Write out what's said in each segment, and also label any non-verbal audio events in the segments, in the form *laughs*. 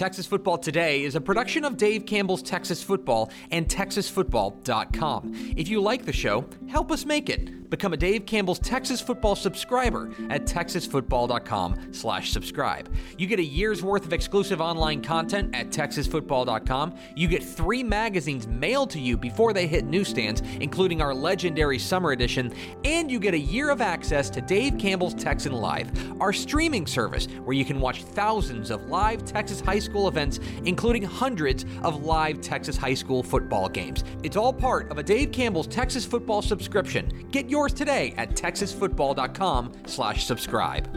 Texas Football Today is a production of Dave Campbell's Texas Football and TexasFootball.com. If you like the show, help us make it. Become a Dave Campbell's Texas Football subscriber at TexasFootball.com slash subscribe. You get a year's worth of exclusive online content at TexasFootball.com. You get three magazines mailed to you before they hit newsstands, including our legendary summer edition, and you get a year of access to Dave Campbell's Texan Live, our streaming service where you can watch thousands of live Texas high school events, including hundreds of live Texas high school football games. It's all part of a Dave Campbell's Texas Football subscription. Get yours today at texasfootball.com slash subscribe.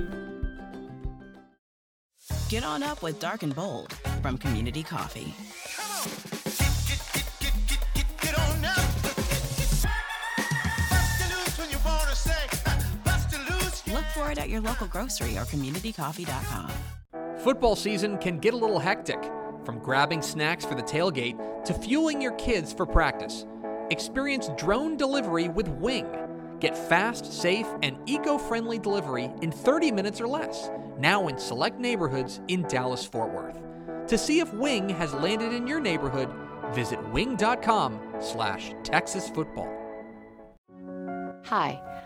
Get on up with Dark and Bold from Community Coffee. Get on up. Bust the loose when you wanna say, bust the loose. Look for it at your local grocery or communitycoffee.com. Football season can get a little hectic, from grabbing snacks for the tailgate to fueling your kids for practice. Experience drone delivery with Wing. Get fast, safe, and eco friendly delivery in 30 minutes or less, now in select neighborhoods in Dallas Fort Worth. To see if Wing has landed in your neighborhood, visit wing.com slash Texas football. Hi,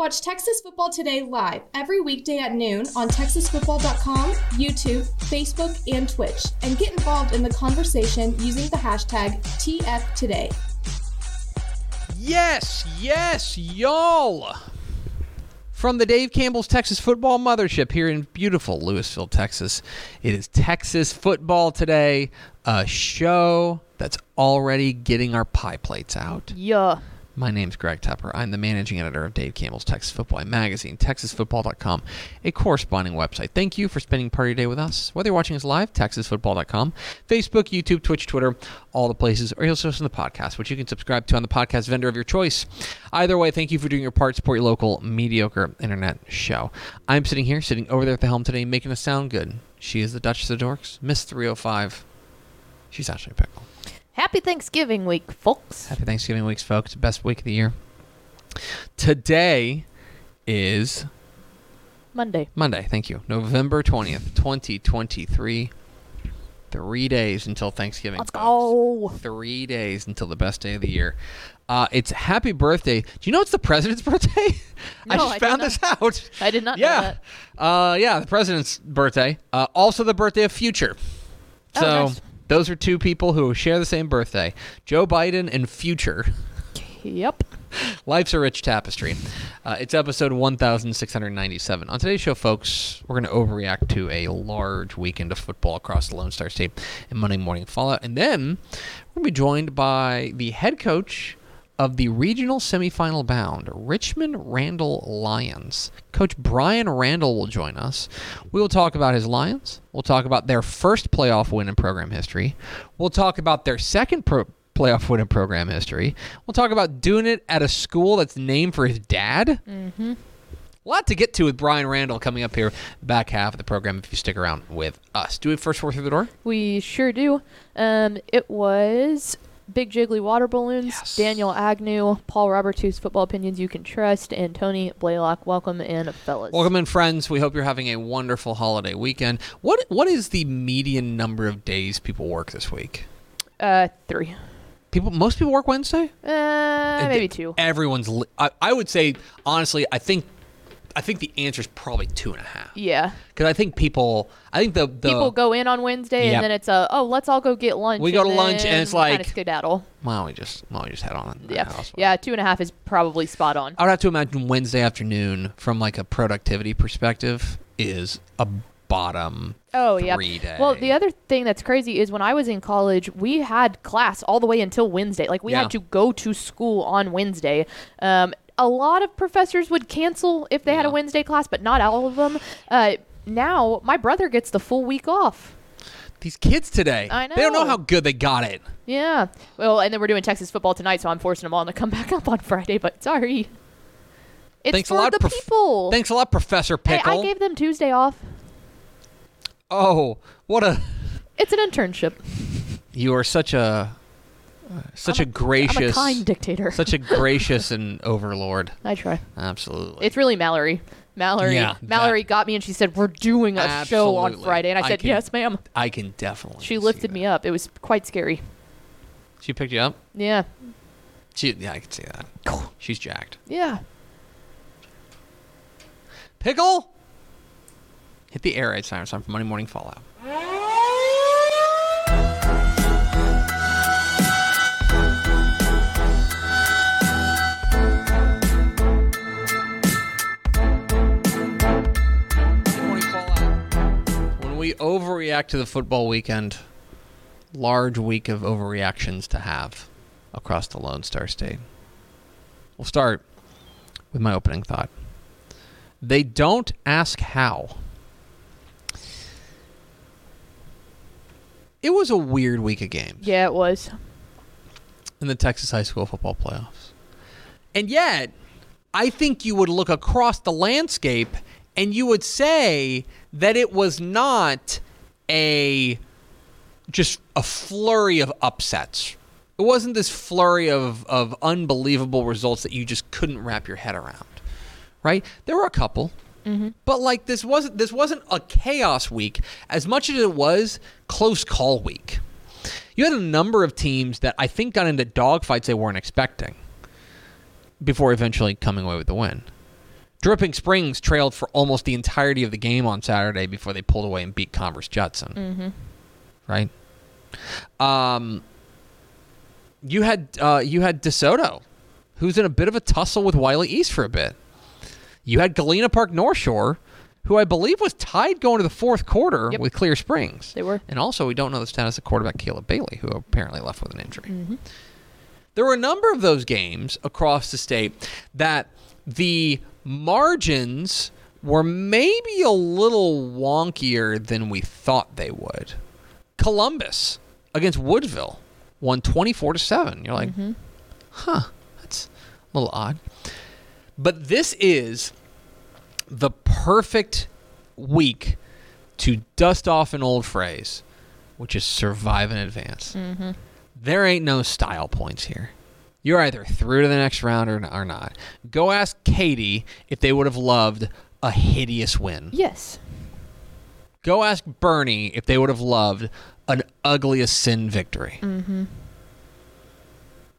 Watch Texas Football Today live every weekday at noon on TexasFootball.com, YouTube, Facebook, and Twitch, and get involved in the conversation using the hashtag TFToday. Yes, yes, y'all. From the Dave Campbell's Texas Football Mothership here in beautiful Lewisville, Texas, it is Texas Football Today, a show that's already getting our pie plates out. Yeah. My name's Greg Tepper. I'm the managing editor of Dave Campbell's Texas Football Magazine, TexasFootball.com, a corresponding website. Thank you for spending part of your day with us. Whether you're watching us live, TexasFootball.com, Facebook, YouTube, Twitch, Twitter, all the places, or you'll listen to the podcast, which you can subscribe to on the podcast vendor of your choice. Either way, thank you for doing your part. Support your local mediocre internet show. I'm sitting here, sitting over there at the helm today, making us sound good. She is the Duchess of Dorks, Miss 305. She's Ashley Pickle. Happy Thanksgiving week, folks. Happy Thanksgiving weeks, folks. Best week of the year. Today is Monday. Monday. Thank you. November 20th, 2023. Three days until Thanksgiving. Let's folks. go. Three days until the best day of the year. Uh, it's happy birthday. Do you know it's the president's *laughs* birthday? I just I found not. this out. I did not know yeah. that. Uh, yeah, the president's birthday. Uh, also the birthday of Future. Oh, So nice. Those are two people who share the same birthday Joe Biden and Future. Yep. Life's a Rich Tapestry. Uh, it's episode 1697. On today's show, folks, we're going to overreact to a large weekend of football across the Lone Star State and Monday Morning Fallout. And then we're going to be joined by the head coach of the regional semifinal bound, Richmond Randle Lions. Coach Brian Randle will join us. We will talk about his Lions. We'll talk about their first playoff win in program history. We'll talk about their second pro- playoff win in program history. We'll talk about doing it at a school that's named for his dad. Mm-hmm. A lot to get to with Brian Randle coming up here, back half of the program if you stick around with us. Do we first four through the door? We sure do. Um, it was Big Jiggly Water Balloons, Yes. Daniel Agnew, Paul Roberts, whose football opinions you can trust, and Tony Blaylock. Welcome in, fellas. Welcome in, friends. We hope you're having a wonderful holiday weekend. What What is the median number of days people work this week? Uh, three. People, most people work Wednesday. Uh, maybe two. Everyone's. Li- I, I would say honestly, I think I think the answer is probably two and a half. Yeah. Because I think people, I think the, the People go in on Wednesday and then it's a oh let's all go get lunch. We go to lunch, and it's like- skedaddle. Why don't we just, don't we just head on? Yeah. house? Yeah. Two and a half is probably spot on. I would have to imagine Wednesday afternoon, from like a productivity perspective, is a bottom. Oh yeah. three Well, the other thing that's crazy is when I was in college, we had class all the way until Wednesday. Like we Yeah. had to go to school on Wednesday. Um, a lot of professors would cancel if they had a Wednesday class, but not all of them. Uh, now my brother gets the full week off. These kids today, I know. they don't know how good they got it. Yeah. Well, and then we're doing Texas football tonight, so I'm forcing them all to come *laughs* back up on Friday. But sorry. It's Thanks for a lot, the prof- people. Thanks a lot, Professor Hey, Pickle. I gave them Tuesday off. oh, what a! It's an internship. You are such a, *laughs* such a gracious, I'm a kind dictator. such a gracious and overlord. I try. Absolutely. It's really Mallory. Mallory. Yeah, Mallory got me and she said, "We're doing a show on Absolutely. Friday," and I I said, can- "Yes, ma'am." I can definitely. She see lifted that. me up. It was quite scary. She picked you up. Yeah. She, yeah, I can see that. She's jacked. Yeah. Pickle. Hit the air raid sign. It's time for Monday Morning Fallout. We overreact to the football weekend, large week of overreactions to have across the Lone Star State. We'll start with my opening thought. They don't ask how. It was a weird week of games Yeah, it was. in the Texas high school football playoffs. And yet, I think you would look across the landscape and you would say that it was not a just a flurry of upsets. It wasn't this flurry of, of unbelievable results that you just couldn't wrap your head around. Right? There were a couple. Mm-hmm. But like this wasn't this wasn't a chaos week as much as it was close call week. You had a number of teams that I think got into dogfights they weren't expecting before eventually coming away with the win. Dripping Springs trailed for almost the entirety of the game on Saturday before they pulled away and beat Converse Judson. Mm-hmm. Right? Um, you had uh, you had DeSoto, who's in a bit of a tussle with Wylie East for a bit. You had Galena Park North Shore, who I believe was tied going to the fourth quarter Yep. with Clear Springs. They were. And also, we don't know the status of quarterback Caleb Bailey, who apparently left with an injury. There were a number of those games across the state that the margins were maybe a little wonkier than we thought they would. Columbus against Woodville won 24 to 7. You're like, mm-hmm. huh, that's a little odd. But this is the perfect week to dust off an old phrase, which is survive in advance. Mm-hmm. There ain't no style points here. You're either through to the next round or, or not. Go ask Katy if they would have loved a hideous win. Yes. Go ask Boerne if they would have loved an ugliest sin victory. Mm-hmm.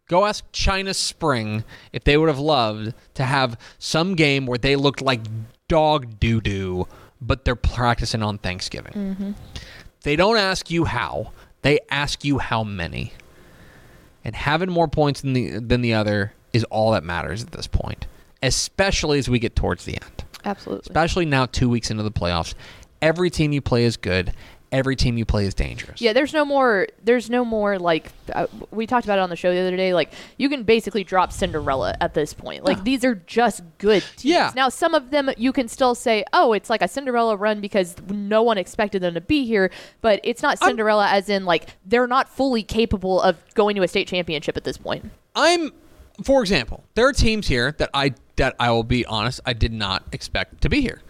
Go ask China Spring if they would have loved to have some game where they looked like dog doo doo, but they're practicing on Thanksgiving. Mm-hmm. They don't ask you how; they ask you how many. And having more points than the than the other is all that matters at this point, especially as we get towards the end Absolutely. especially now two weeks into the playoffs. Every team you play is good. Every team you play is dangerous. Yeah, there's no more. There's no more like uh, we talked about it on the show the other day. Like you can basically drop Cinderella at this point. Like these are just good teams. Yeah. Now some of them you can still say, oh, it's like a Cinderella run because no one expected them to be here. But it's not Cinderella as in like they're not fully capable of going to a state championship at this point. I'm, for example, there are teams here that I that I will be honest, I did not expect to be here.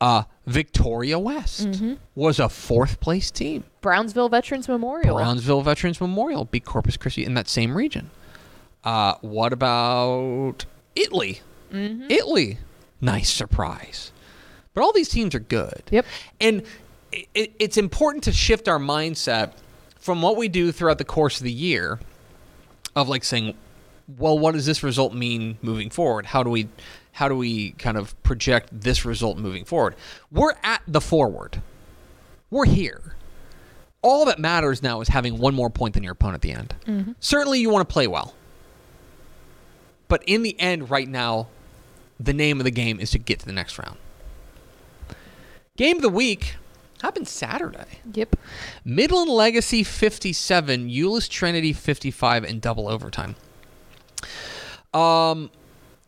Uh, Victoria West Mm-hmm. was a fourth place team. Brownsville Veterans Memorial. Brownsville Veterans Memorial beat Corpus Christi in that same region. Uh, what about Italy? Mm-hmm. Italy, nice surprise. But all these teams are good. Yep. And it, it's important to shift our mindset from what we do throughout the course of the year of like saying, well, what does this result mean moving forward? How do we how do we kind of project this result moving forward? We're at the forward. We're here. All that matters now is having one more point than your opponent at the end. Certainly, you want to play well. But in the end, right now, the name of the game is to get to the next round. Game of the week happened Saturday. Yep. Midland Legacy 57, Euless Trinity 55 in double overtime. Um,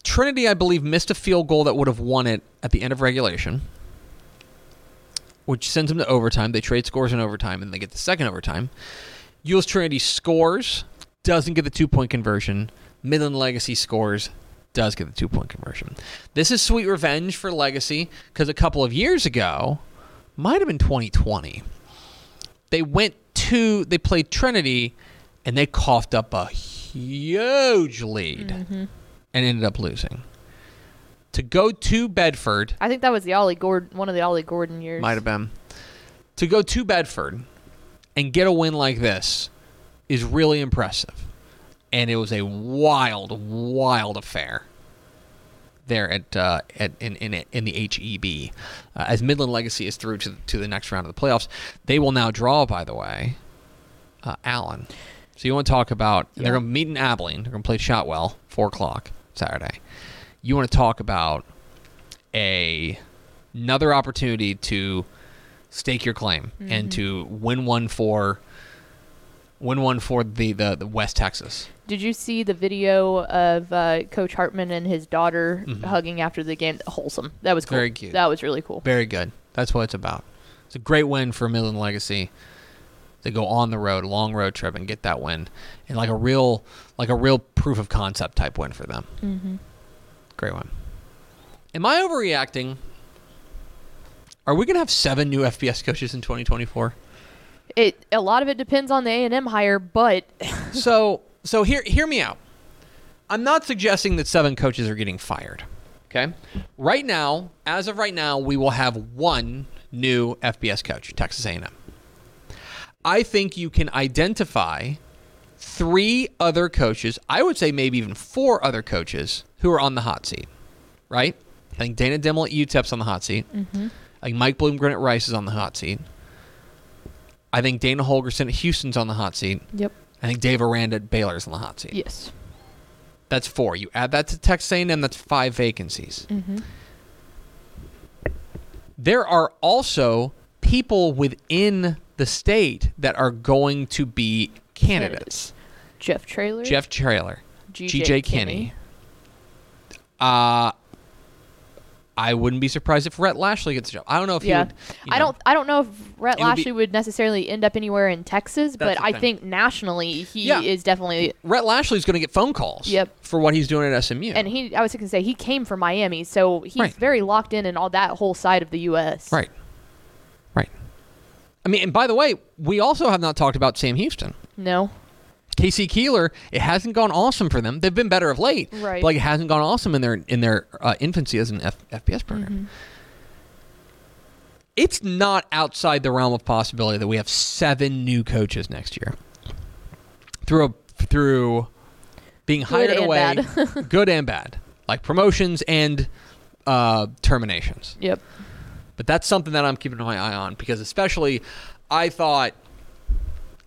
Trinity, I believe, missed a field goal that would have won it at the end of regulation, which sends them to overtime. They trade scores in overtime, and they get the second overtime. Euless Trinity scores, doesn't get the two point conversion. Midland Legacy scores, does get the two point conversion. This is sweet revenge for Legacy because a couple of years ago, might have been 2020, they went to, they played Trinity and they coughed up a huge lead mm-hmm. And ended up losing. To go to Bedford, I think that was the Ollie Gordon, one of the Ollie Gordon years. might have been. To go to Bedford and get a win like this is really impressive. And it was a wild, wild affair there at, uh, at in, in in the HEB. Uh, as Midland Legacy is through to to the next round of the playoffs, they will now draw. By the way, uh, Allen. So you want to talk about? and They're going to meet in Abilene. They're going to play Shotwell, four o'clock Saturday. You want to talk about a another opportunity to stake your claim and to win one for win one for the, the, the West Texas. Did you see the video of uh, Coach Hartman and his daughter hugging after the game? Wholesome. That was cool. Mm-hmm. Very cute. That was really cool. Very good. That's what it's about. It's a great win for Midland Legacy. They go on the road, long road trip, and get that win, and like a real, like a real proof of concept type win for them. Mm-hmm. Great one. Am I overreacting? Are we gonna have seven new FBS coaches in 2024? It a lot of it depends on the A and M hire, but *laughs* so so hear hear me out. I'm not suggesting that seven coaches are getting fired. Okay? Right now, as of right now, we will have one new FBS coach, Texas A&M. I think you can identify three other coaches, I would say maybe even four other coaches who are on the hot seat. Right? I think Dana Dimel at UTEP's on the hot seat. Mm-hmm. I think Mike Bloomgren at Rice is on the hot seat. I think Dana Holgorsen at Houston's on the hot seat. yep, I think Dave Aranda at Baylor's on the hot seat. yes, That's four. You add that to Texas A&M, that's five vacancies. Mm-hmm. There are also people within the state that are going to be candidates. Jeff Traylor, Jeff Traylor, G.J. Kinney. Kinney. Uh, I wouldn't be surprised if Rhett Lashlee gets the job. I don't know if Yeah, he would. you I don't. I don't know if Rhett It would be- Lashlee would necessarily end up anywhere in Texas, but I think nationally he Yeah. is definitely. Rhett Lashlee's going to get phone calls. Yep. For what he's doing at SMU. And he, I was going to say, he came from Miami, so he's Right. very locked in in all that whole side of the U.S. Right. I mean, and by the way, we also have not talked about Sam Houston. No. K.C. Keeler, it hasn't gone awesome for them. They've been better of late, Right. but like it hasn't gone awesome in their in their uh, infancy as an F- FBS program. It's not outside the realm of possibility that we have seven new coaches next year through a, through being hired and away, *laughs* good and bad, like promotions and uh, terminations. Yep. But that's something that I'm keeping my eye on because, especially, I thought.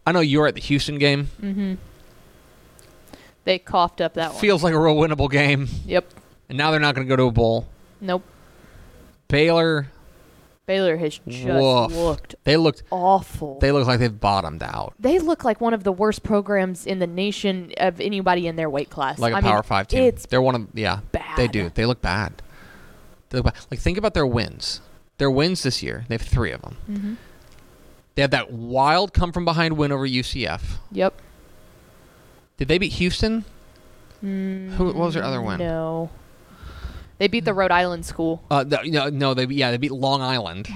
I know you were at the Houston game. Mm-hmm. They coughed up that one. Feels like a real winnable game, Yep. and now they're not going to go to a bowl. Nope. Baylor, Baylor has just woof. looked They looked. awful. They look like they've bottomed out. they look like one of the worst programs in the nation of anybody in their weight class. Like a I mean, Power Five team. It's they're one of yeah. They do. They look bad. They look bad. Like think about their wins. Their wins this year. They have three of them. Mm-hmm. They had that wild come from behind win over UCF. yep. Did they beat Houston? Who what was their other win? No. They beat the Rhode Island school. Uh, no, no, no, they yeah they beat Long Island.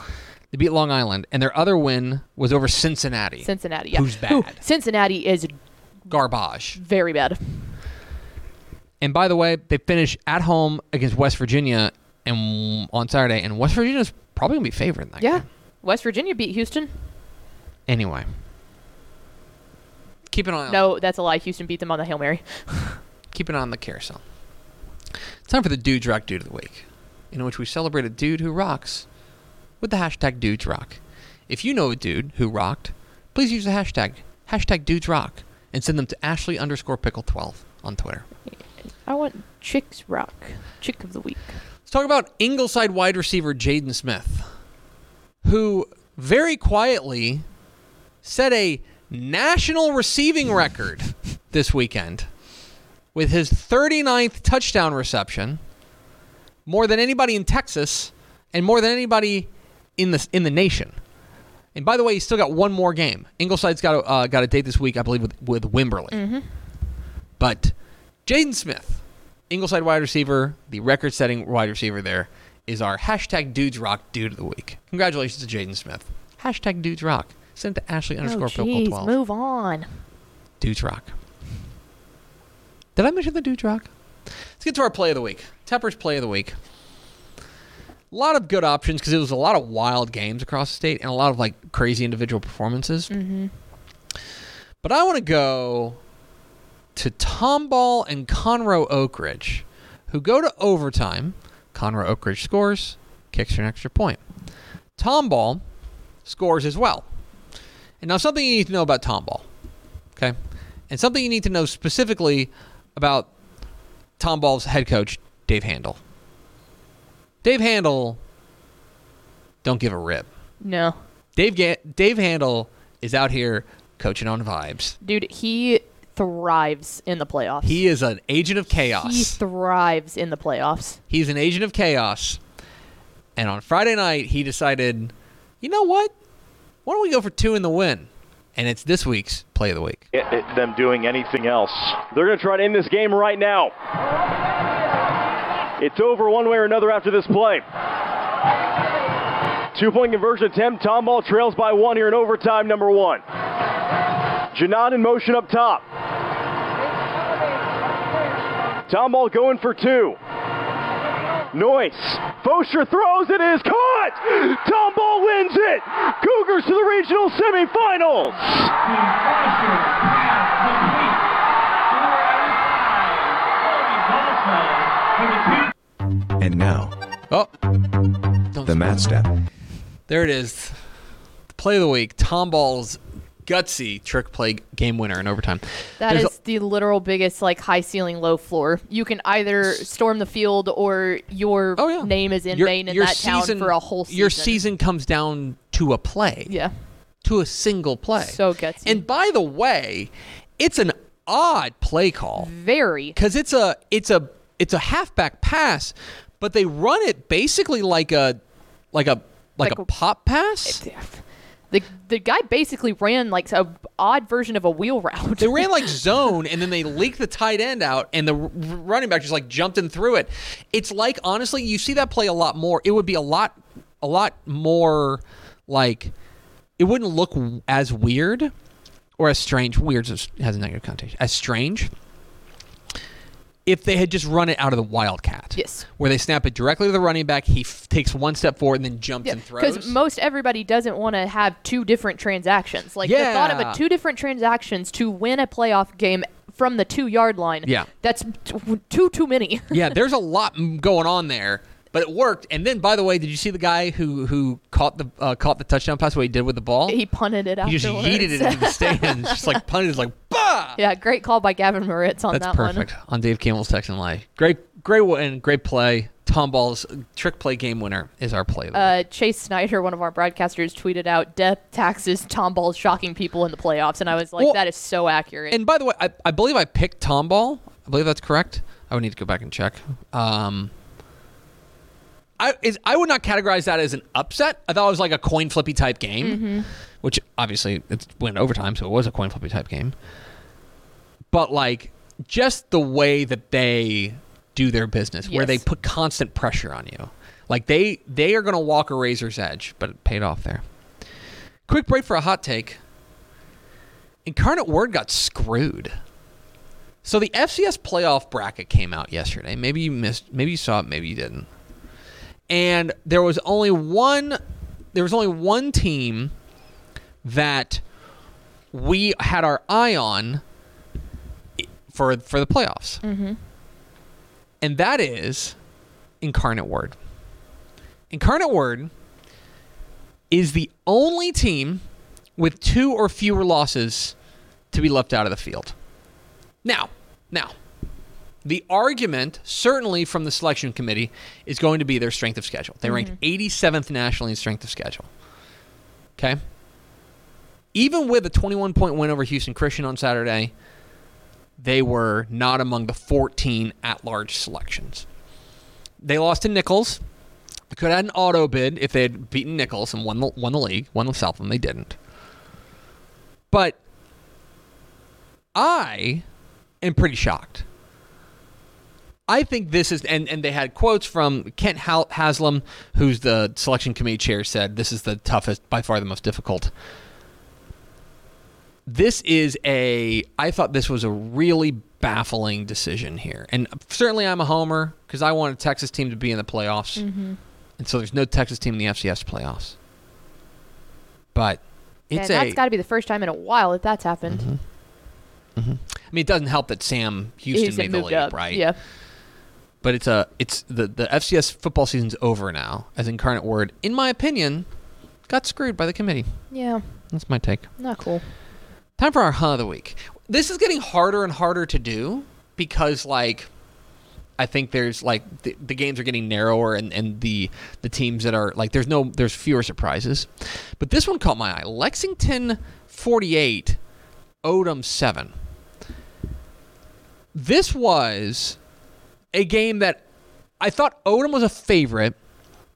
*sighs* they beat Long Island, and their other win was over Cincinnati. Cincinnati. Yeah. Who's Who- bad? Cincinnati is Garbage. very bad. And by the way, they finish at home against West Virginia and on Saturday, and West Virginia's probably gonna be favored in that Yeah. game. West Virginia beat Houston. Anyway, keep an eye on. No, that's a lie. Houston beat them on the Hail Mary. *laughs* keep an eye on the carousel. It's time for the Dudes Rock Dude of the Week, in which we celebrate a dude who rocks with the hashtag Dudes Rock. If you know a dude who rocked, please use the hashtag hashtag Dudes Rock and send them to Ashley underscore pickle twelve on Twitter. I want Chicks Rock. Chick of the week. Talk about Ingleside wide receiver Jaden Smith, who very quietly set a national receiving record this weekend with his 39th touchdown reception, more than anybody in Texas and more than anybody in the in the nation. And by the way, he's still got one more game. Ingleside's got a, uh, got a date this week, I believe, with with Wimberley. But Jaden Smith, Ingleside wide receiver, the record-setting wide receiver there, is our hashtag Dudes Rock Dude of the Week. Congratulations to Jaden Smith. Hashtag Dudes Rock. Send it to Ashley underscore oh, jeez, 12. move on. Dudes Rock. Did I mention the Dudes Rock? Let's get to our play of the week. Tepper's play of the week. A lot of good options because it was a lot of wild games across the state and a lot of like crazy individual performances. Mm-hmm. But I want to go to Tomball and Conroe Oakridge, who go to overtime. Conroe Oakridge scores, kicks for an extra point. Tomball scores as well. And now something you need to know about Tomball, okay? And something you need to know specifically about Tomball's head coach, Dave Handel. Dave Handel don't give a rip. No. Dave Ga- Dave Handel is out here coaching on vibes. Dude, he thrives in the playoffs. He is an agent of chaos. He thrives in the playoffs. He's an agent of chaos. And on Friday night, he decided, you know what? Why don't we go for two in the win? And it's this week's play of the week. it- it- them doing anything else. They're going to try to end this game right now. It's over one way or another after this play. Two point conversion attempt. Tomball trails by one here in overtime, number one. Janot in motion up top. Tomball going for two. Noyce. Fosher throws. It is caught. Tomball wins it. Cougars to the regional semifinals. And now, Oh, the Matt Step. there it is. Play of the week. Tomball's gutsy trick play game winner in overtime. That There's is the literal biggest like high ceiling, low floor. You can either storm the field or your Oh, yeah. name is in Your- vain in that town season- for a whole season. Your season comes down to a play. Yeah. To a single play. So gutsy. And by the way, it's an odd play call. Very. because it's a it's a it's a halfback pass, but they run it basically like a like a like, Like a, a- pop pass. The the guy basically ran like a odd version of a wheel route. They ran like *laughs* zone, and then they leaked the tight end out, and the r- running back just like jumped in through it. It's like honestly, you see that play a lot more. It would be a lot a lot more like it wouldn't look as weird or as strange. Weird has a negative connotation. As strange. If they had just run it out of the wildcat, Yes. where they snap it directly to the running back, he f- takes one step forward and then jumps Yeah, and throws. because most everybody doesn't want to have two different transactions. Like the thought of a two different transactions to win a playoff game from the two yard line. Yeah. that's t- too too many. yeah, *laughs* there's a lot going on there, but it worked. And then, by the way, did you see the guy who who caught the uh, caught the touchdown pass? What he did with the ball? he punted it He just afterwards. yeeted it into the *laughs* stands, just like punted, it, like bah. yeah, great call by Gavin Moritz on that one. That's that perfect on Dave Campbell's Texan Live. Great, great win, great play. Tomball's trick play game winner is our play. of the one. week. Uh, Chase Snyder, one of our broadcasters, tweeted out death taxes Tomball shocking people in the playoffs, and I was like, Well, that is so accurate. and by the way, I, I believe I picked Tomball. I believe that's correct. I would need to go back and check. Um, I is I would not categorize that as an upset. I thought it was like a coin flippy type game, mm-hmm. which obviously it went overtime, so it was a coin flippy type game. But like just the way that they do their business, where they put constant pressure on you, like they they are going to walk a razor's edge, but it paid off there. Quick break for a hot take. Incarnate Word got screwed. So the FCS playoff bracket came out yesterday. Maybe you missed, maybe you saw it, maybe you didn't. And there was only one there was only one team that we had our eye on for for the playoffs. Mm-hmm. And that is Incarnate Word. Incarnate Word is the only team with two or fewer losses to be left out of the field. Now, now, the argument, certainly from the selection committee, is going to be their strength of schedule. They ranked mm-hmm. 87th nationally in strength of schedule. Okay? Even with a 21 point win over Houston Christian on Saturday, they were not among the 14 at large selections. They lost to Nicholls. They could have had an auto bid if they had beaten Nicholls and won the, won the league, won the Southland. They didn't. But I am pretty shocked. I think this is, and, and they had quotes from Kent Haslam, who's the selection committee chair, said this is the toughest, by far the most difficult. This is a, I thought this was a really baffling decision here. And certainly I'm a homer because I want a Texas team to be in the playoffs. Mm-hmm. And so there's no Texas team in the FCS playoffs. But it's and a, that's got to be the first time in a while that that's happened. Mm-hmm. Mm-hmm. I mean, it doesn't help that Sam Houston Houston made the league, up. right? Yeah. But it's a it's the the FCS football season's over now. As Incarnate Word, in my opinion, got screwed by the committee. Yeah. That's my take. Not cool. Time for our hunt of the week. This is getting harder and harder to do because like I think there's like the, the games are getting narrower and, and the the teams that are like there's no there's fewer surprises. But this one caught my eye. Lexington 48, Odem 7. This was a game that I thought Odem was a favorite,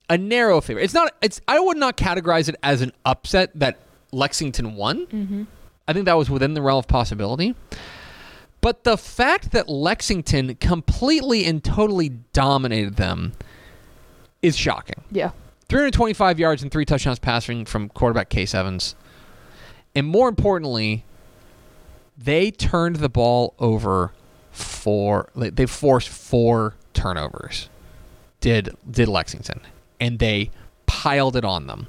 a narrow favorite. It's not. It's. I would not categorize it as an upset that Lexington won. Mm-hmm. I think that was within the realm of possibility. But the fact that Lexington completely and totally dominated them is shocking. Yeah. 325 yards and three touchdowns passing from quarterback Case Evans. And more importantly, they turned the ball over four. They forced four turnovers. Did did Lexington, and they piled it on them.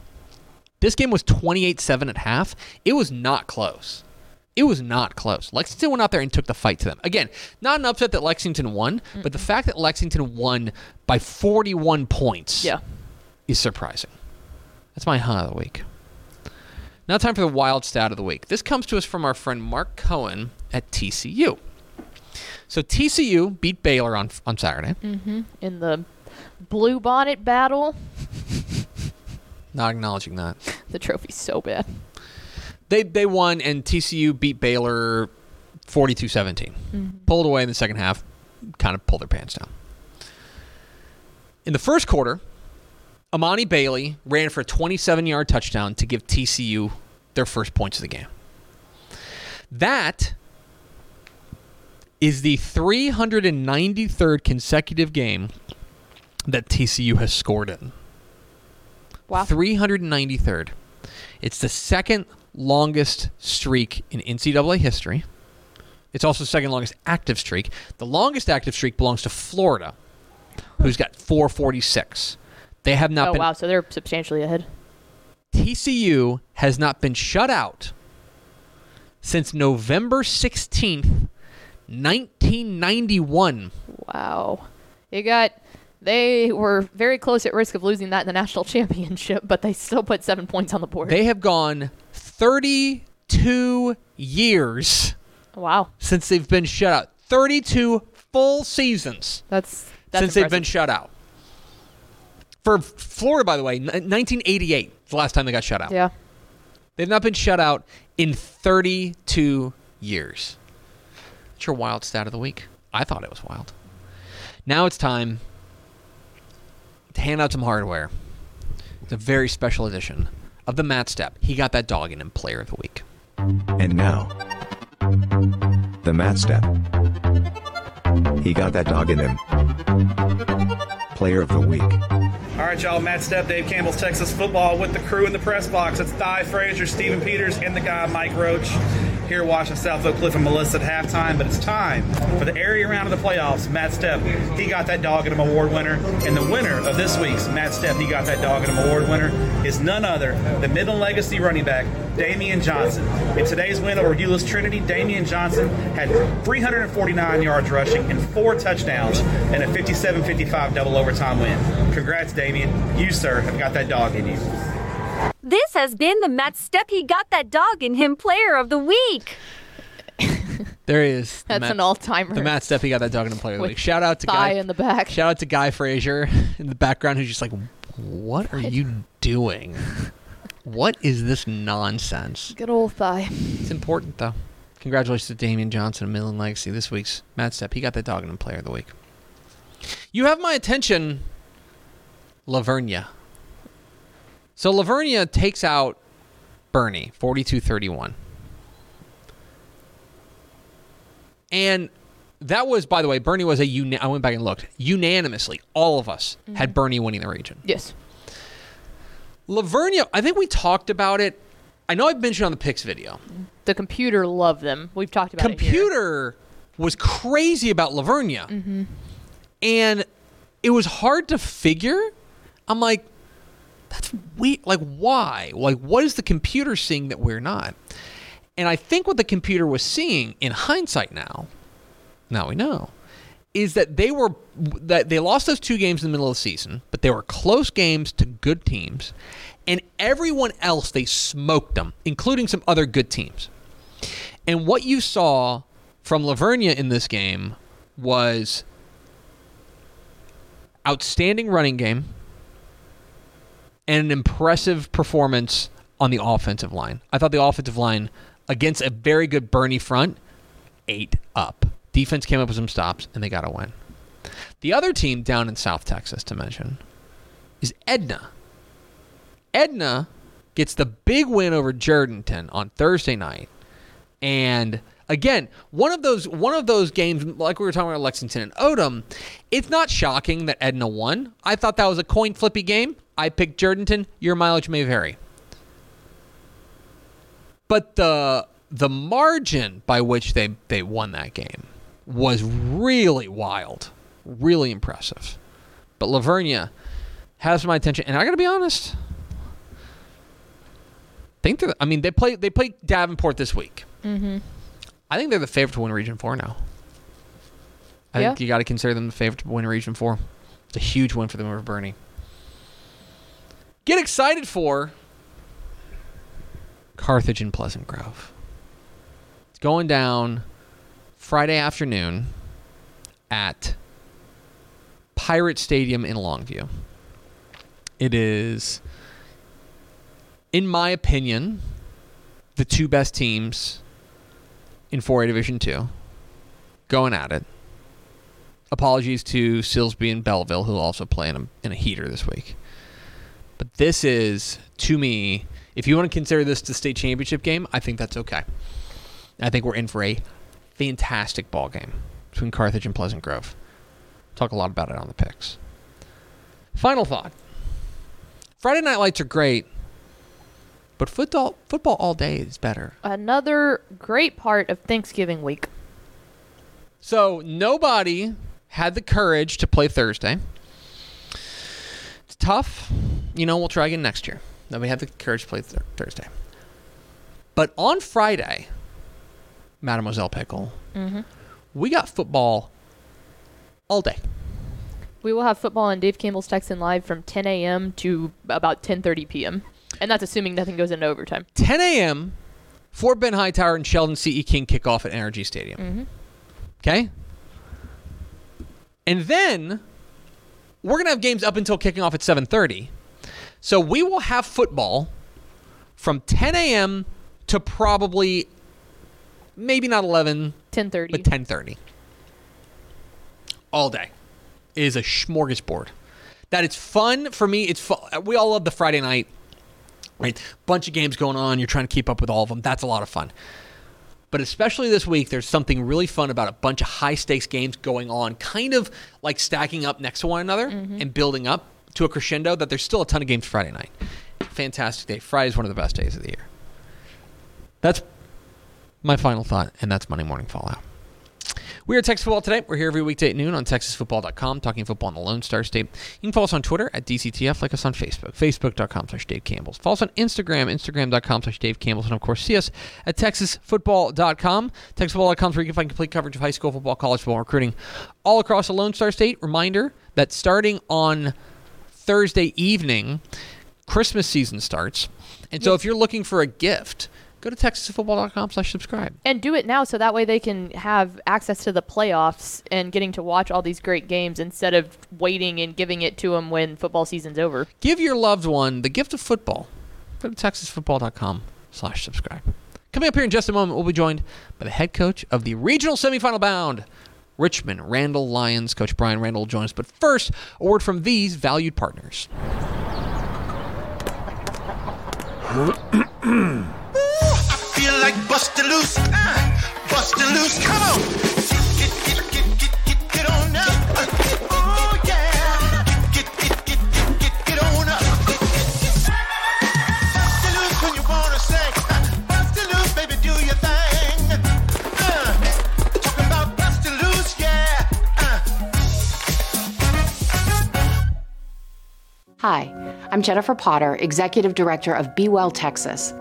This game was 28-7 at half. It was not close. It was not close. Lexington went out there and took the fight to them. Again, not an upset that Lexington won, but the fact that Lexington won by 41 points Yeah. is surprising. That's my hunt of the week. Now, time for the wild stat of the week. This comes to us from our friend Mark Cohen at TCU. So TCU beat Baylor on on Saturday. Mm-hmm. In the blue bonnet battle, *laughs* Not acknowledging that *laughs* the trophy's so bad. they they won, and TCU beat Baylor 42-17. Mm-hmm. Pulled away in the second half, kind of pulled their pants down. In the first quarter, Emani Bailey ran for a 27-yard touchdown to give TCU their first points of the game. That is the 393rd consecutive game that TCU has scored in. Wow. 393rd. It's the second longest streak in NCAA history. It's also the second longest active streak. The longest active streak belongs to Florida, who's got 446. They have not oh been wow, so they're substantially ahead. TCU has not been shut out since November 16th, 1991. Wow. You got they were very close at risk of losing that in the national *laughs* championship, but they still put seven points on the board. They have gone 32 years wow. since they've been shut out. 32 full seasons That's that's since they've been shut out. For Florida, by the way, 1988 is the last time they got shut out. Yeah. They've not been shut out in 32 years. That's your wild stat of the week. I thought it was wild. Now it's time to hand out some hardware. It's a very special edition of the Matt Step. He got that dog in him player of the week. And now, the Matt Step. He got that dog in him. Player of the week. All right, y'all. Matt Step, Dave Campbell's Texas Football with the crew in the press box. It's Di Frazier, Stephen Peters, and the guy Mike Roach here watching South Oak Cliff and Melissa at halftime. But it's time for the area round of the playoffs. Matt Stepp, he got that dog in him award winner, and the winner of this week's Matt Stepp, he got that dog in him award winner is none other than Midland Legacy running back Damian Johnson. In today's win over Euless Trinity, Damian Johnson had 349 yards rushing and four touchdowns in a 57-55 double overtime win. Congrats, Damian. You, sir, have got that dog in you. This has been the Matt Step He Got That Dog in Him Player of the Week. There he is. The That's Matt- an all-timer. The Matt Steffi got that dog in the player of the week. Shout out to Guy in the back. Shout out to Guy Frazier in the background who's just like, "What are you doing? What is this nonsense?" Good old thigh. It's important though. Congratulations to Damian Johnson of Midland Legacy this week's Matt Step. He got that dog in the player of the week. You have my attention, La Vernia. So La Vernia takes out Boerne, 42-31. And that was, by the way, Boerne was a uni- I went back and looked. Unanimously, all of us had mm-hmm. Boerne winning the region. Yes. La Vernia, I think we talked about it. I know I've mentioned on the Pix video. The computer loved them. We've talked about it. Computer was crazy about La Vernia. Mm-hmm. And it was hard to figure. I'm like, that's weird. Like, why? Like, what is the computer seeing that we're not? And I think what the computer was seeing in hindsight now, now we know, is that they were that they lost those two games in the middle of the season, but they were close games to good teams, and everyone else they smoked them, including some other good teams. And what you saw from La Vernia in this game was outstanding running game and an impressive performance on the offensive line. I thought the offensive line against a very good Boerne front ate up. Defense came up with some stops and they got a win. The other team down in South Texas to mention is Edna. Edna gets the big win over Jourdanton on Thursday night. And again, one of those one of those games, like we were talking about Lexington and Odem, it's not shocking that Edna won. I thought that was a coin flippy game. I picked Jourdanton. Your mileage may vary. But the the margin by which they, they won that game was really wild. Really impressive. But La Vernia has my attention. And I gotta be honest. Think they're, I mean they play they play Davenport this week. Mm-hmm. I think they're the favorite to win Region Four now. I Yeah. think you got to consider them the favorite to win Region Four. It's a huge win for them over Boerne. Get excited for Carthage and Pleasant Grove. It's going down Friday afternoon at Pirate Stadium in Longview. It is, in my opinion, the two best teams in 4A Division 2 going at it. Apologies to Silsbee and Bellville, who also play in a, in a heater this week. But this is, to me, if you want to consider this the state championship game, I think that's okay. I think we're in for a fantastic ball game between Carthage and Pleasant Grove. Talk a lot about it on the picks. Final thought. Friday night lights are great, but football football all day is better. Another great part of Thanksgiving week. So nobody had the courage to play Thursday. It's tough. You know, we'll try again next year. Nobody have the courage to play th- Thursday. But on Friday, Mademoiselle Pickle, Mm-hmm. we got football all day. We will have football on Dave Campbell's Texan Live from 10 a.m. to about 10:30 p.m. And that's assuming nothing goes into overtime. 10 a.m. Fort Bend Hightower and Sheldon C.E. King kick off at Energy Stadium. Mm-hmm. Okay? And then we're going to have games up until kicking off at 7:30. So we will have football from 10 a.m. to probably maybe not 11, 10:30. but 10:30. All day. It is a smorgasbord. That it's fun for me. It's fun. We all love the Friday night, right? Bunch of games going on. You're trying to keep up with all of them. That's a lot of fun. But especially this week, there's something really fun about a bunch of high stakes games going on, kind of like stacking up next to one another mm-hmm. and building up to a crescendo. That there's still a ton of games Friday night. Fantastic day. Friday is one of the best days of the year. That's my final thought, and that's Monday Morning Fallout. We are Texas Football Today. We're here every weekday at noon on TexasFootball.com, talking football in the Lone Star State. You can follow us on Twitter at DCTF, like us on Facebook, Facebook.com slash Dave Campbell's. Follow us on Instagram, Instagram.com slash Dave Campbell's, and of course, see us at TexasFootball.com. TexasFootball.com is where you can find complete coverage of high school football, college football, recruiting all across the Lone Star State. Reminder that starting on Thursday evening, Christmas season starts. And so if you're looking for a gift, go to texasfootball.com slash subscribe. And do it now so that way they can have access to the playoffs and getting to watch all these great games instead of waiting and giving it to them when football season's over. Give your loved one the gift of football. Go to texasfootball.com slash subscribe. Coming up here in just a moment, we'll be joined by the head coach of the regional semifinal bound Richmond Randle Lions. Coach Brian Randle will join us. But first, a word from these valued partners. *coughs* I feel like busting loose. Uh, busting loose. Come on. Hi, I'm Jennifer Potter, Executive Director of Be Well Texas.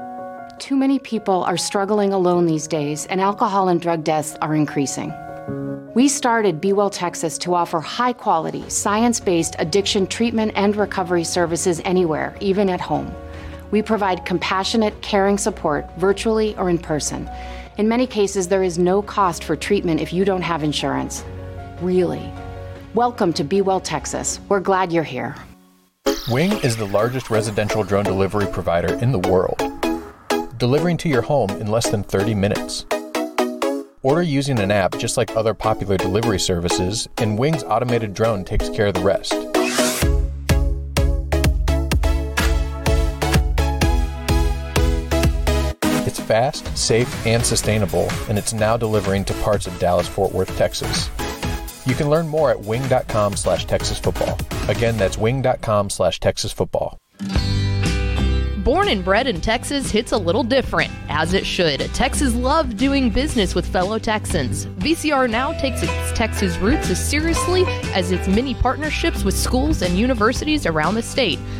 Too many people are struggling alone these days, and alcohol and drug deaths are increasing. We started Be Well Texas to offer high quality, science based addiction treatment and recovery services anywhere, even at home. We provide compassionate, caring support virtually or in person. In many cases, there is no cost for treatment if you don't have insurance. Really. Welcome to Be Well Texas. We're glad you're here. Wing is the largest residential drone delivery provider in the world, delivering to your home in less than 30 minutes. Order using an app just like other popular delivery services, and Wing's automated drone takes care of the rest. It's fast, safe, and sustainable, and it's now delivering to parts of Dallas Fort Worth, Texas. You can learn more at wing.com slash Texas football. Again, that's wing.com slash Texas football. Born and bred in Texas hits a little different, as it should. Texas loves doing business with fellow Texans. VCR now takes its Texas roots as seriously as its many partnerships with schools and universities around the state.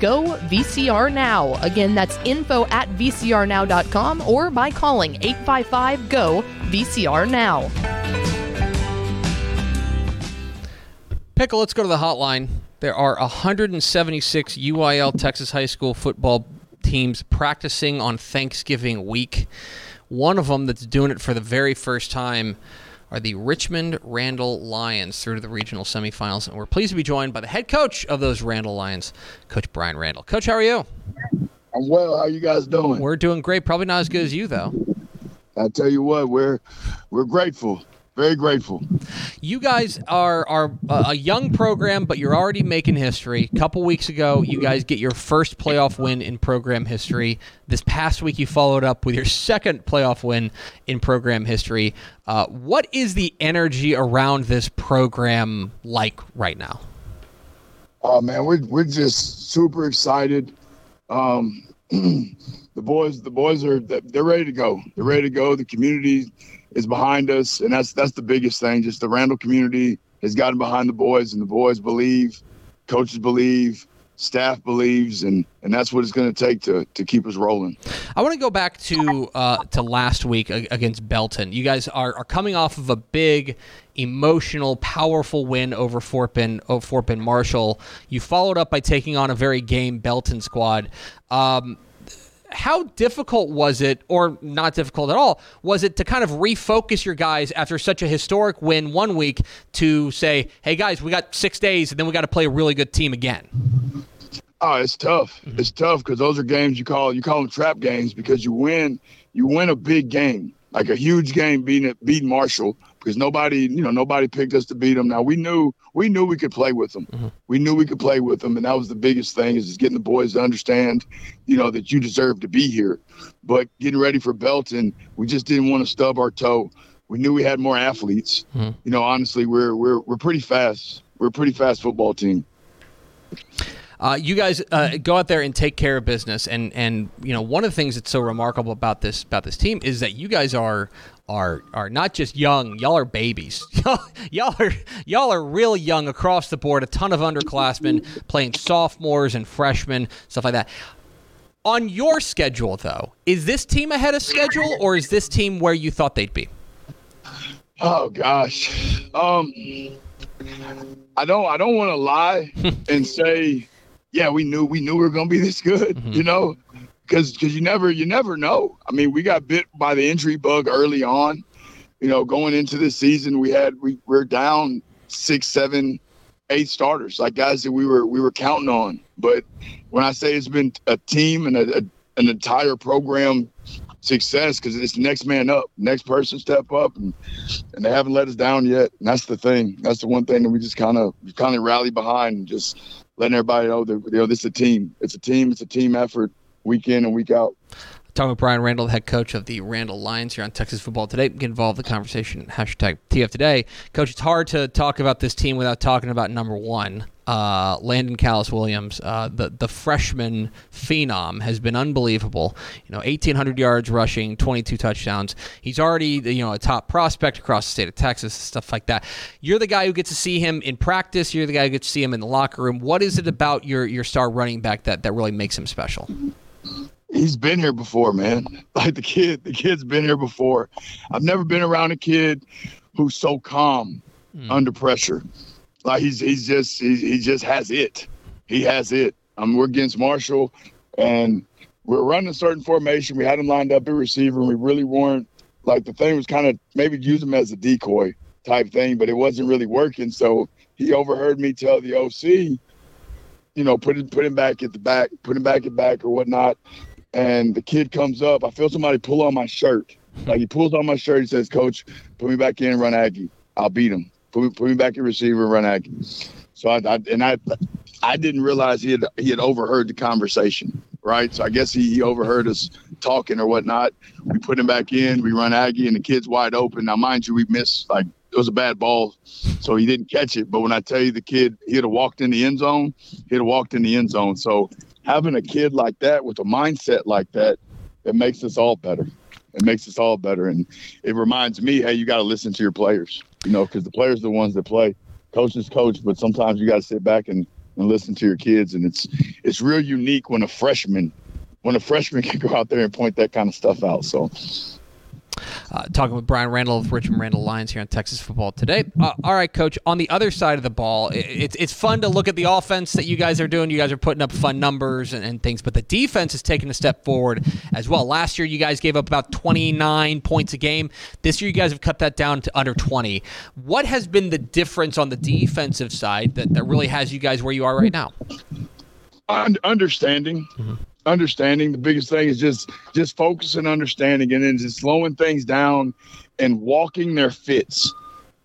GO VCR Now. Again, that's info at vcrnow.com or by calling 855 GO VCR Now. Pickle, let's go to the hotline. There are 176 UIL Texas high school football teams practicing on Thanksgiving week. One of them that's doing it for the very first time are the Richmond Randle Lions through to the regional semifinals. And we're pleased to be joined by the head coach of those Randle Lions, Coach Brian Randle. Coach, how are you? I'm well. How you guys doing? We're doing great. Probably not as good as you, though. I tell you what, we're we're grateful. Very grateful. You guys are are a young program, but you're already making history. A couple weeks ago, you guys get your first playoff win in program history. This past week, you followed up with your second playoff win in program history. Uh, what is the energy around this program like right now? Oh man, we're we're just super excited. Um, *clears throat* the boys, the boys are they're ready to go. They're ready to go. The community is behind us, and that's that's the biggest thing. Just the Randle community has gotten behind the boys, and the boys believe, coaches believe, staff believes, and and that's what it's going to take to to keep us rolling. I want to go back to uh, to last week against Belton. You guys are, are coming off of a big, emotional, powerful win over Fort Bend, Bend Marshall. You followed up by taking on a very game Belton squad. Um, how difficult was it, or not difficult at all, was it to kind of refocus your guys after such a historic win one week to say, hey guys, we got six days and then we got to play a really good team again? Oh, it's tough. Mm-hmm. It's tough because those are games you call you call them trap games because you win you win a big game like a huge game beating beating Marshall because nobody you know nobody picked us to beat them. Now we knew we knew we could play with them. Mm-hmm. We knew we could play with them, and that was the biggest thing is just getting the boys to understand, you know, that you deserve to be here. But getting ready for Belton, we just didn't want to stub our toe. We knew we had more athletes. Mhm. You know, honestly, we're we're we're pretty fast. We're a pretty fast football team. Uh, you guys uh, go out there and take care of business, and and you know one of the things that's so remarkable about this about this team is that you guys are are are not just young, y'all are babies. *laughs* y'all are y'all are real young across the board. A ton of underclassmen playing sophomores and freshmen, stuff like that. On your schedule, though, is this team ahead of schedule, or is this team where you thought they'd be? Oh gosh. Um I don't I don't want to lie *laughs* and say yeah, we knew we knew we were going to be this good, you know? Cuz cuz you never you never know. I mean, we got bit by the injury bug early on. You know, going into this season, we had we we're down six, seven, eight starters, like guys that we were we were counting on. But when I say it's been a team and a, a an entire program success because it's next man up, next person step up, and, and they haven't let us down yet. And that's the thing. That's the one thing that we just kind of kind of rally behind and just letting everybody know that you know this is a team. It's a team. It's a team effort, week in and week out. Talking with Brian Randle, head coach of the Randle Lions here on Texas Football Today. Get involved in the conversation. Hashtag TF Today. Coach, it's hard to talk about this team without talking about number one, uh, Landon Callis Williams. Uh, the the freshman phenom has been unbelievable. You know, 1,800 yards rushing, 22 touchdowns. He's already you know a top prospect across the state of Texas, stuff like that. You're the guy who gets to see him in practice. You're the guy who gets to see him in the locker room. What is it about your your star running back that that really makes him special? He's been here before, man. *laughs* Like the kid, the kid's been here before. I've never been around a kid who's so calm hmm. under pressure. Like he's he's just he, he just has it. He has it. I mean, we're against Marshall, and we're running a certain formation. We had him lined up at receiver, and we really weren't like the thing was kind of maybe use him as a decoy type thing, but it wasn't really working. So he overheard me tell the OC, you know, put him put him back at the back, put him back at back or whatnot. And the kid comes up. I feel somebody pull on my shirt. Like he pulls on my shirt. He says, "Coach, put me back in, run Aggie. I'll beat him. Put me put me back at receiver, run Aggie." So I, I and I I didn't realize he had he had overheard the conversation. Right. So I guess he, he overheard us talking or whatnot. We put him back in. We run Aggie, and the kid's wide open. Now, mind you, we missed like was a bad ball, so he didn't catch it. But when I tell you the kid, he'd have walked in the end zone. He'd have walked in the end zone. So having a kid like that with a mindset like that, it makes us all better. It makes us all better, and it reminds me, hey, you got to listen to your players. You know, because the players are the ones that play. Coaches coach, but sometimes you got to sit back and, and listen to your kids, and it's it's real unique when a freshman when a freshman *laughs* can go out there and point that kind of stuff out. So. Uh, talking with Brian Randle of Richmond Randle Lions here on Texas Football today. Uh, all right, Coach. On the other side of the ball, it, it's it's fun to look at the offense that you guys are doing. You guys are putting up fun numbers and, and things, but the defense is taking a step forward as well. Last year, you guys gave up about 29 points a game. This year, you guys have cut that down to under 20. What has been the difference on the defensive side that, that really has you guys where you are right now? Un- understanding understanding the biggest thing is just just focusing understanding and then just slowing things down and walking their fits.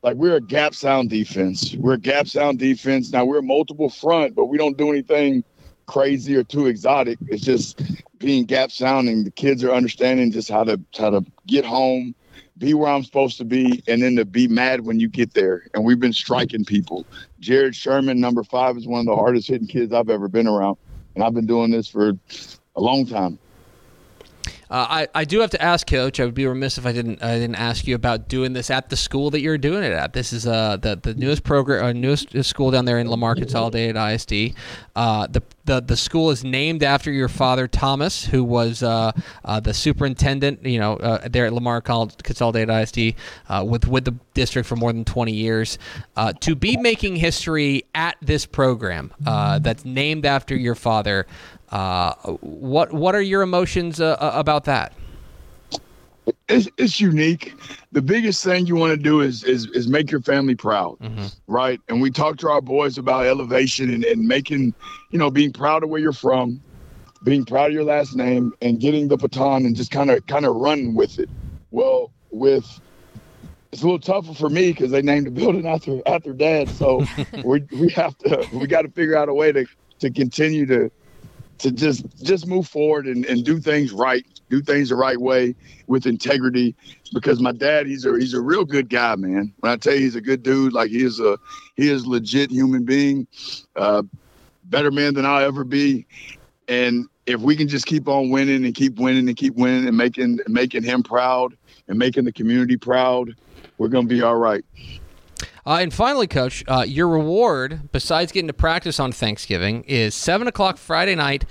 Like we're a gap sound defense. We're a gap sound defense. Now we're multiple front but we don't do anything crazy or too exotic. It's just being gap sounding the kids are understanding just how to how to get home be where i'm supposed to be and then to be mad when you get there. And we've been striking people. Jared sherman number five is one of the hardest hitting kids i've ever been around and I've been doing this for a long time. Uh, I, I do have to ask, Coach. I would be remiss if I didn't I didn't ask you about doing this at the school that you're doing it at. This is uh, the the newest program, uh, newest school down there in Lamar Consolidated ISD. Uh, the, the the school is named after your father, Thomas, who was uh, uh, the superintendent. You know, uh, there at Lamar Consolidated ISD uh, with with the district for more than 20 years. Uh, to be making history at this program uh, that's named after your father. Uh, what what are your emotions uh, uh, about that? It's, it's unique. The biggest thing you want to do is is is make your family proud, right? And we talk to our boys about elevation and, and making, you know, being proud of where you're from, being proud of your last name, and getting the baton and just kind of kind of running with it. Well, with it's a little tougher for me because they named the building *laughs* after after dad. So *laughs* we we have to we got to figure out a way to to continue to to just just move forward and, and do things right, do things the right way with integrity. Because my dad, he's a he's a real good guy, man. When I tell you he's a good dude, like he is a he is legit human being, uh, better man than I'll ever be. And if we can just keep on winning and keep winning and keep winning and making making him proud and making the community proud, we're gonna be all right. Uh, and finally, Coach, uh, your reward, besides getting to practice on Thanksgiving, is 7 o'clock Friday night,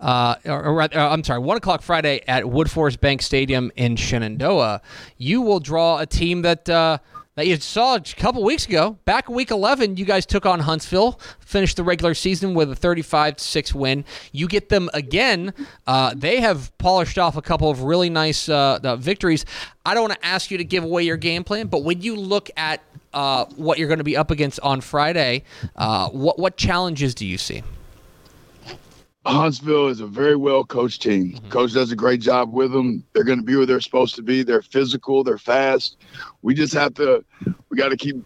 uh, or, or, uh, I'm sorry, 1 o'clock Friday at Woodforest Bank Stadium in Shenandoah. You will draw a team that. Uh, that you saw a couple weeks ago, back week 11, you guys took on Huntsville, finished the regular season with a 35 6 win. You get them again. Uh, they have polished off a couple of really nice victories. I don't want to ask you to give away your game plan, but when you look at uh, what you're going to be up against on Friday, uh, what what challenges do you see? Huntsville is a very well coached team. Coach does a great job with them. They're going to be where they're supposed to be. They're physical. They're fast. We just have to. We got to keep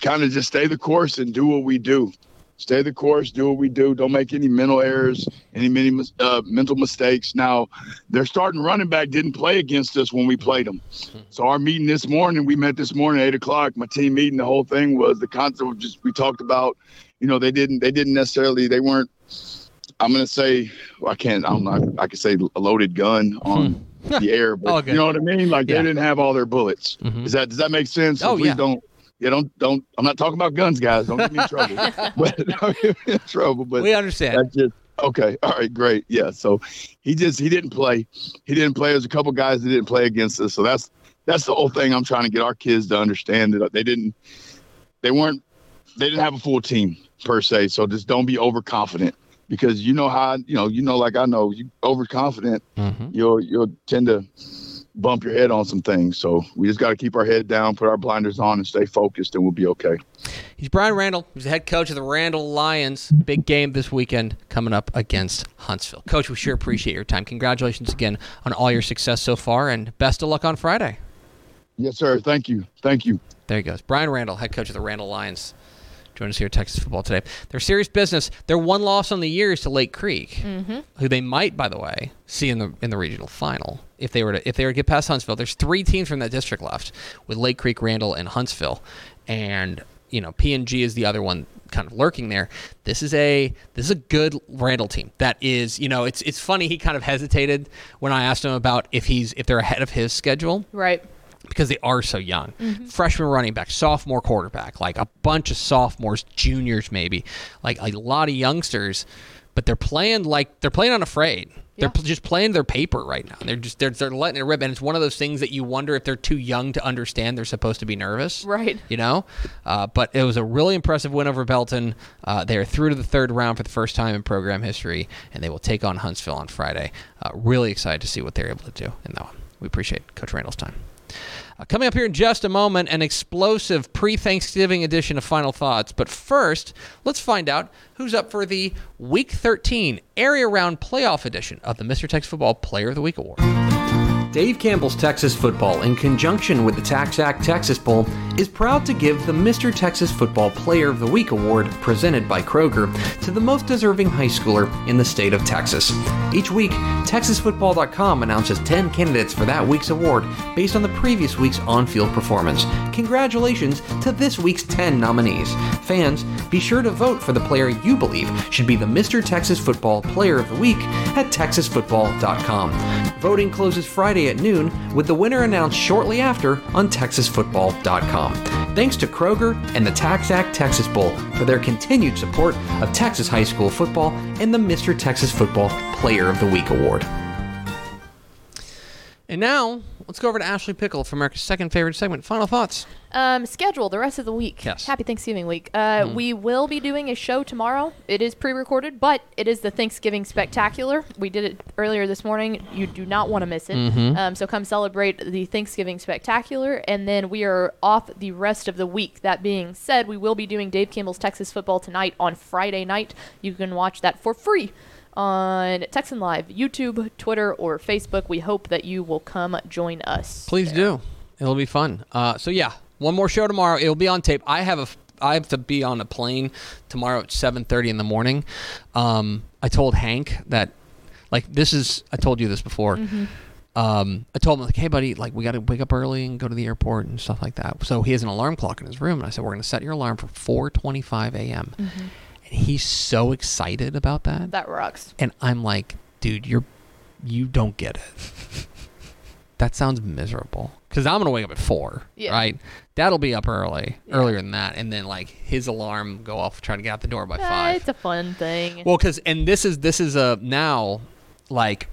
kind of just stay the course and do what we do. Stay the course. Do what we do. Don't make any mental errors, any many uh, mental mistakes. Now, their starting running back didn't play against us when we played them. Hmm. So our meeting this morning, we met this morning at eight o'clock. My team meeting. The whole thing was the concept. Of just we talked about. You know, they didn't. They didn't necessarily. They weren't I'm gonna say well, I can't. I'm not. I could say a loaded gun on hmm. the air, but *laughs* you know what I mean. Like Yeah. they didn't have all their bullets. Mm-hmm. Is that does that make sense? Oh, please yeah. Don't. Yeah, don't don't. I'm not talking about guns, guys. Don't get me in trouble. *laughs* but *laughs* don't get me in trouble. But We understand. That's just okay. All right, great. Yeah. So he just he didn't play. He didn't play. There's a couple guys that didn't play against us. So that's that's the whole thing. I'm trying to get our kids to understand that they didn't. They weren't. They didn't have a full team per se. So just don't be overconfident because you know how you know you know like I know you overconfident. Mm-hmm. You'll you'll tend to bump your head on some things. So we just got to keep our head down, put our blinders on, and stay focused, and we'll be okay. He's Brian Randle. He's the head coach of the Randle Lions. Big game this weekend coming up against Huntsville. Coach, we sure appreciate your time. Congratulations again on all your success so far, and best of luck on Friday. Yes, sir. Thank you. Thank you. There he goes. Brian Randle, head coach of the Randle Lions. Join us here at Texas Football today. They're serious business. Their one loss on the year is to Lake Creek, Mhm. who they might, by the way, see in the in the regional final if they were to if they were to get past Huntsville. There's three teams from that district left, with Lake Creek, Randle, and Huntsville, and you know PNG is the other one kind of lurking there. This is a this is a good Randle team. That is, you know, it's it's funny he kind of hesitated when I asked him about if he's if they're ahead of his schedule Right. Because they are so young. Mhm. Freshman running back, sophomore quarterback, like a bunch of sophomores, juniors maybe, like a lot of youngsters, but they're playing like they're playing unafraid. They're pl- just playing their paper right now. They're just they're, they're letting it rip, and it's one of those things that you wonder if they're too young to understand they're supposed to be nervous. Right. You know, uh, but it was a really impressive win over Belton. Uh, they are through to the third round for the first time in program history, and they will take on Huntsville on Friday. Uh, really excited to see what they're able to do in that one. We appreciate Coach Randle's time. Uh, coming up here in just a moment, an explosive pre Thanksgiving edition of Final Thoughts. But first, let's find out who's up for the Week 13 Area Round Playoff edition of the Mr. Texas Football Player of the Week Award. Dave Campbell's Texas Football, in conjunction with the TaxAct Texas Bowl, is proud to give the Mr. Texas Football Player of the Week award, presented by Kroger, to the most deserving high schooler in the state of Texas. Each week, TexasFootball.com announces 10 candidates for that week's award based on the previous week's on field performance. Congratulations to this week's 10 nominees. Fans, be sure to vote for the player you believe should be the Mr. Texas Football Player of the Week at TexasFootball.com. Voting closes Friday at noon, with the winner announced shortly after on TexasFootball.com. Thanks to Kroger and the TaxAct Texas Bowl for their continued support of Texas high school football and the Mr. Texas Football Player of the Week award. And now, let's go over to Ashley Pickle for America's second favorite segment. Final thoughts. Um, schedule the rest of the week. Yes. Happy Thanksgiving week. Uh, Mm. We will be doing a show tomorrow. It is pre-recorded, but it is the Thanksgiving Spectacular. We did it earlier this morning. You do not want to miss it. Mhm. Um, so come celebrate the Thanksgiving Spectacular, and then we are off the rest of the week. That being said, we will be doing Dave Campbell's Texas Football tonight on Friday night. You can watch that for free on Texan Live, YouTube, Twitter, or Facebook. We hope that you will come join us. Please do. It'll be fun. Uh, so yeah, one more show tomorrow. It'll be on tape. I have a. I have to be on a plane tomorrow at 7:30 in the morning. Um, I told Hank that, like, this is. I told you this before. Mhm. Um, I told him like, hey buddy, like we got to wake up early and go to the airport and stuff like that. So he has an alarm clock in his room, and I said we're going to set your alarm for 4:25 a.m. Mhm. He's so excited about that. That rocks. And I'm like, dude, you're you don't get it. that sounds miserable. Because I'm gonna wake up at four, Yeah. right? Dad'll be up early, earlier than that, and then like his alarm go off trying to get out the door by Uh, five. it's a fun thing. Well, because and this is this is a now like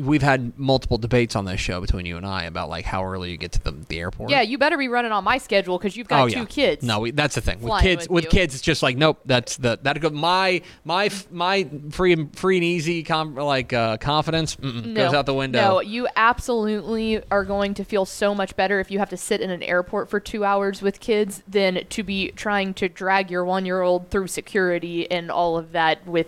we've had multiple debates on this show between you and I about like how early you get to the, the airport. Yeah, you better be running on my schedule because you've got oh, two yeah. kids. No, we, that's the thing with kids. with With, kids, it's just like nope. That's the that go my my my free and free and easy com, like uh, confidence mm-mm, goes out the window. No, you absolutely are going to feel so much better if you have to sit in an airport for two hours with kids than to be trying to drag your one year old through security and all of that with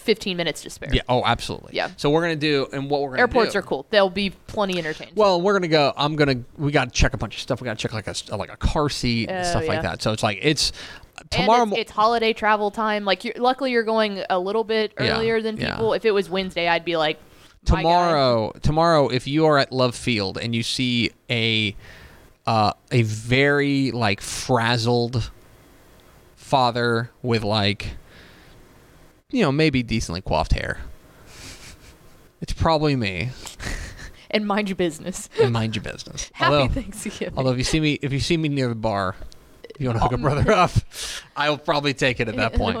15 minutes to spare. Yeah. Oh, absolutely. Yeah. So we're gonna do, and what we're gonna Airports do, are cool. They'll be plenty entertained. Well, we're gonna go. I'm gonna. We got to check a bunch of stuff. We got to check like a like a car seat and Oh, stuff like that. So it's like it's And tomorrow. it's, mo- it's holiday travel time. Like, you're, luckily, you're going a little bit Yeah, earlier than yeah. people. If it was Wednesday, I'd be like, tomorrow tomorrow if you are at love field and you see a uh, a very like frazzled father with like you know maybe decently coiffed hair it's probably me *laughs* and mind your business. and mind your business *laughs* Happy although, Thanksgiving. although if you see me if you see me near the bar you want to hook a brother up *laughs* i will probably take it at that *laughs* point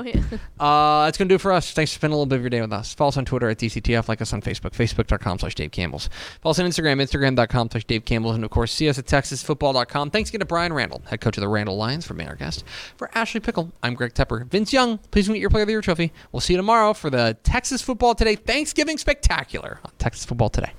uh, that's going to do for us. Thanks for spending a little bit of your day with us. Follow us on Twitter at DCTF. Like us on Facebook, facebook.com slash Dave Campbell's. Follow us on Instagram, instagram.com slash Dave Campbell's. And, of course, see us at texasfootball.com. Thanks again to Brian Randle, head coach of the Randle Lions, for being our guest. For Ashley Pickle, I'm Greg Tepper. Vince Young, please meet your Player of the Year trophy. We'll see you tomorrow for the Texas Football Today Thanksgiving Spectacular on Texas Football Today.